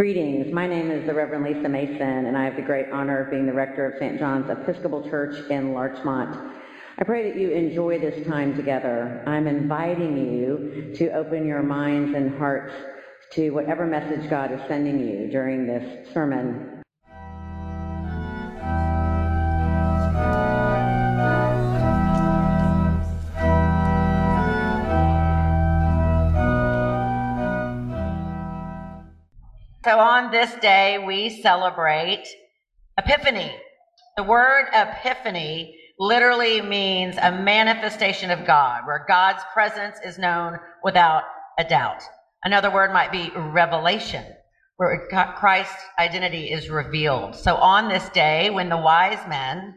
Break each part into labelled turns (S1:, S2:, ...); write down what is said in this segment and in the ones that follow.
S1: Greetings. My name is the Reverend Lisa Mason, and I have the great honor of being the rector of St. John's Episcopal Church in Larchmont. I pray that you enjoy this time together. I'm inviting you to open your minds and hearts to whatever message God is sending you during this sermon
S2: So on this day, we celebrate Epiphany. The word Epiphany literally means a manifestation of God, where God's presence is known without a doubt. Another word might be revelation, where Christ's identity is revealed. So on this day, when the wise men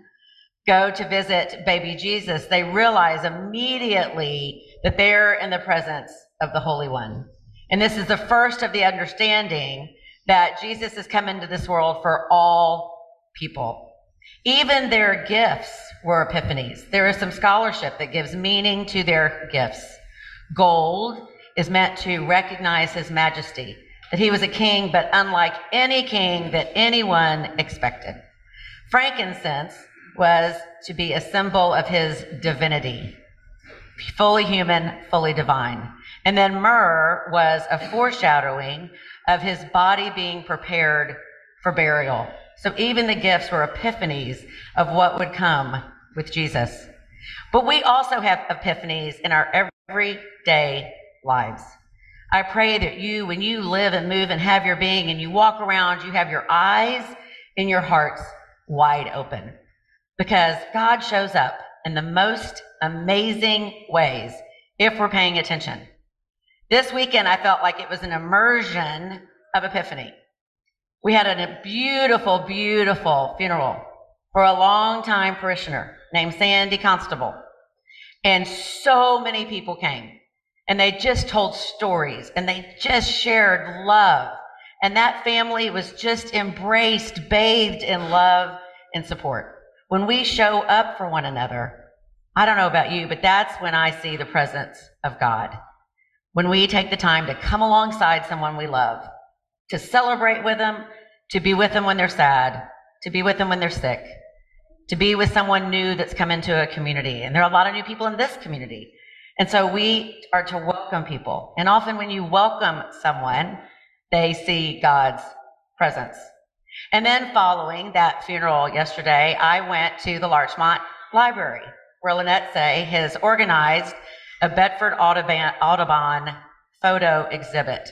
S2: go to visit baby Jesus, they realize immediately that they're in the presence of the Holy One. And this is the first of the understanding that Jesus has come into this world for all people. Even their gifts were epiphanies. There is some scholarship that gives meaning to their gifts. Gold is meant to recognize his majesty, that he was a king, but unlike any king that anyone expected. Frankincense was to be a symbol of his divinity, fully human, fully divine. And then myrrh was a foreshadowing of his body being prepared for burial. So even the gifts were epiphanies of what would come with Jesus. But we also have epiphanies in our everyday lives. I pray that you, when you live and move and have your being and you walk around, you have your eyes and your hearts wide open because God shows up in the most amazing ways if we're paying attention. This weekend, I felt like it was an immersion of Epiphany. We had a beautiful, beautiful funeral for a long-time parishioner named Sandy Constable. And so many people came and they just told stories and they just shared love. And that family was just embraced, bathed in love and support. When we show up for one another, I don't know about you, but that's when I see the presence of God when we take the time to come alongside someone we love, to celebrate with them, to be with them when they're sad, to be with them when they're sick, to be with someone new that's come into a community. And there are a lot of new people in this community. And so we are to welcome people. And often when you welcome someone, they see God's presence. And then following that funeral yesterday, I went to the Larchmont Library, where Lynette Say has organized a Bedford Audubon, Audubon photo exhibit.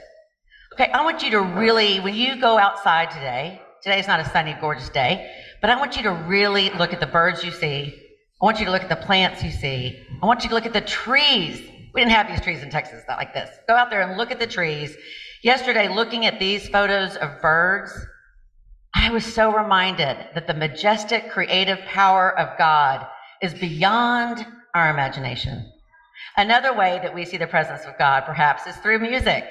S2: Okay, I want you to really, when you go outside today, today's not a sunny, gorgeous day, but I want you to really look at the birds you see. I want you to look at the plants you see. I want you to look at the trees. We didn't have these trees in Texas, not like this. Go out there and look at the trees. Yesterday, looking at these photos of birds, I was so reminded that the majestic creative power of God is beyond our imagination. Another way that we see the presence of God, perhaps, is through music.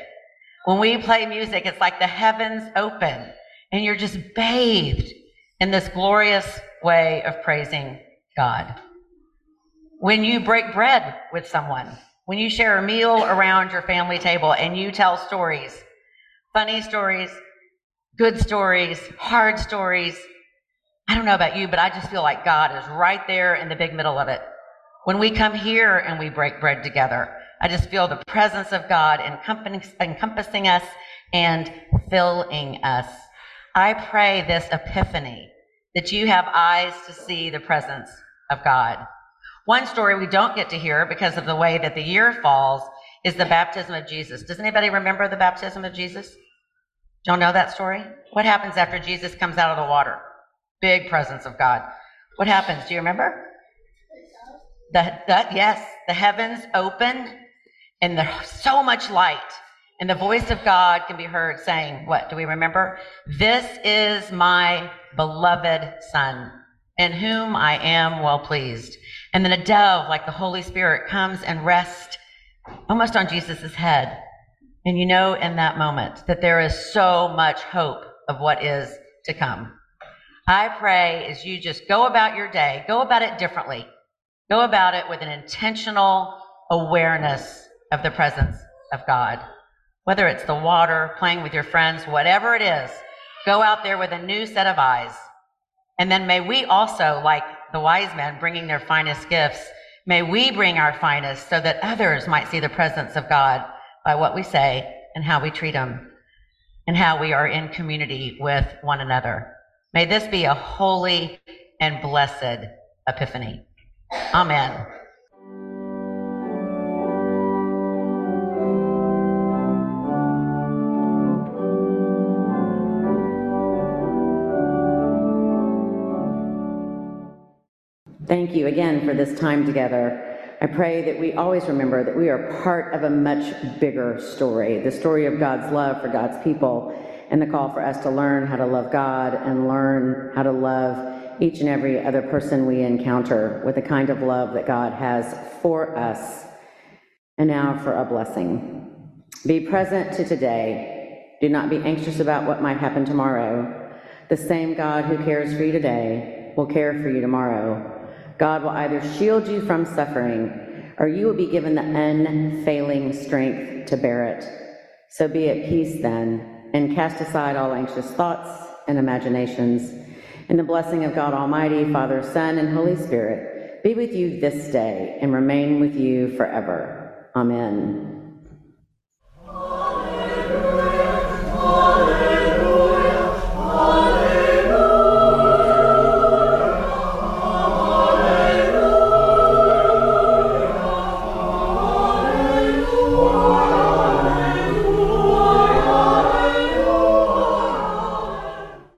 S2: When we play music, it's like the heavens open and you're just bathed in this glorious way of praising God. When you break bread with someone, when you share a meal around your family table and you tell stories, funny stories, good stories, hard stories. I don't know about you, but I just feel like God is right there in the big middle of it. When we come here and we break bread together, I just feel the presence of God encompassing us and filling us. I pray this epiphany that you have eyes to see the presence of God. One story we don't get to hear because of the way that the year falls is the baptism of Jesus. Does anybody remember the baptism of Jesus? Don't know that story? What happens after Jesus comes out of the water? Big presence of God. What happens? Do you remember? The, the, yes, the heavens open and there's so much light. And the voice of God can be heard saying, what do we remember? This is my beloved son in whom I am well pleased. And then a dove like the Holy Spirit comes and rests almost on Jesus' head. And you know in that moment that there is so much hope of what is to come. I pray as you just go about your day, go about it differently. Go about it with an intentional awareness of the presence of God. whether it's the water, playing with your friends, whatever it is, go out there with a new set of eyes. And then may we also, like the wise men bringing their finest gifts, may we bring our finest so that others might see the presence of God by what we say and how we treat them and how we are in community with one another. May this be a holy and blessed epiphany. Amen.
S1: Thank you again for this time together. I pray that we always remember that we are part of a much bigger story, the story of God's love for God's people, and the call for us to learn how to love God and learn how to love each and every other person we encounter with the kind of love that God has for us. And now for a blessing. Be present to today. Do not be anxious about what might happen tomorrow. The same God who cares for you today will care for you tomorrow. God will either shield you from suffering or you will be given the unfailing strength to bear it. So be at peace then and cast aside all anxious thoughts and imaginations. And the blessing of God Almighty, Father, Son, and Holy Spirit be with you this day and remain with you forever. Amen.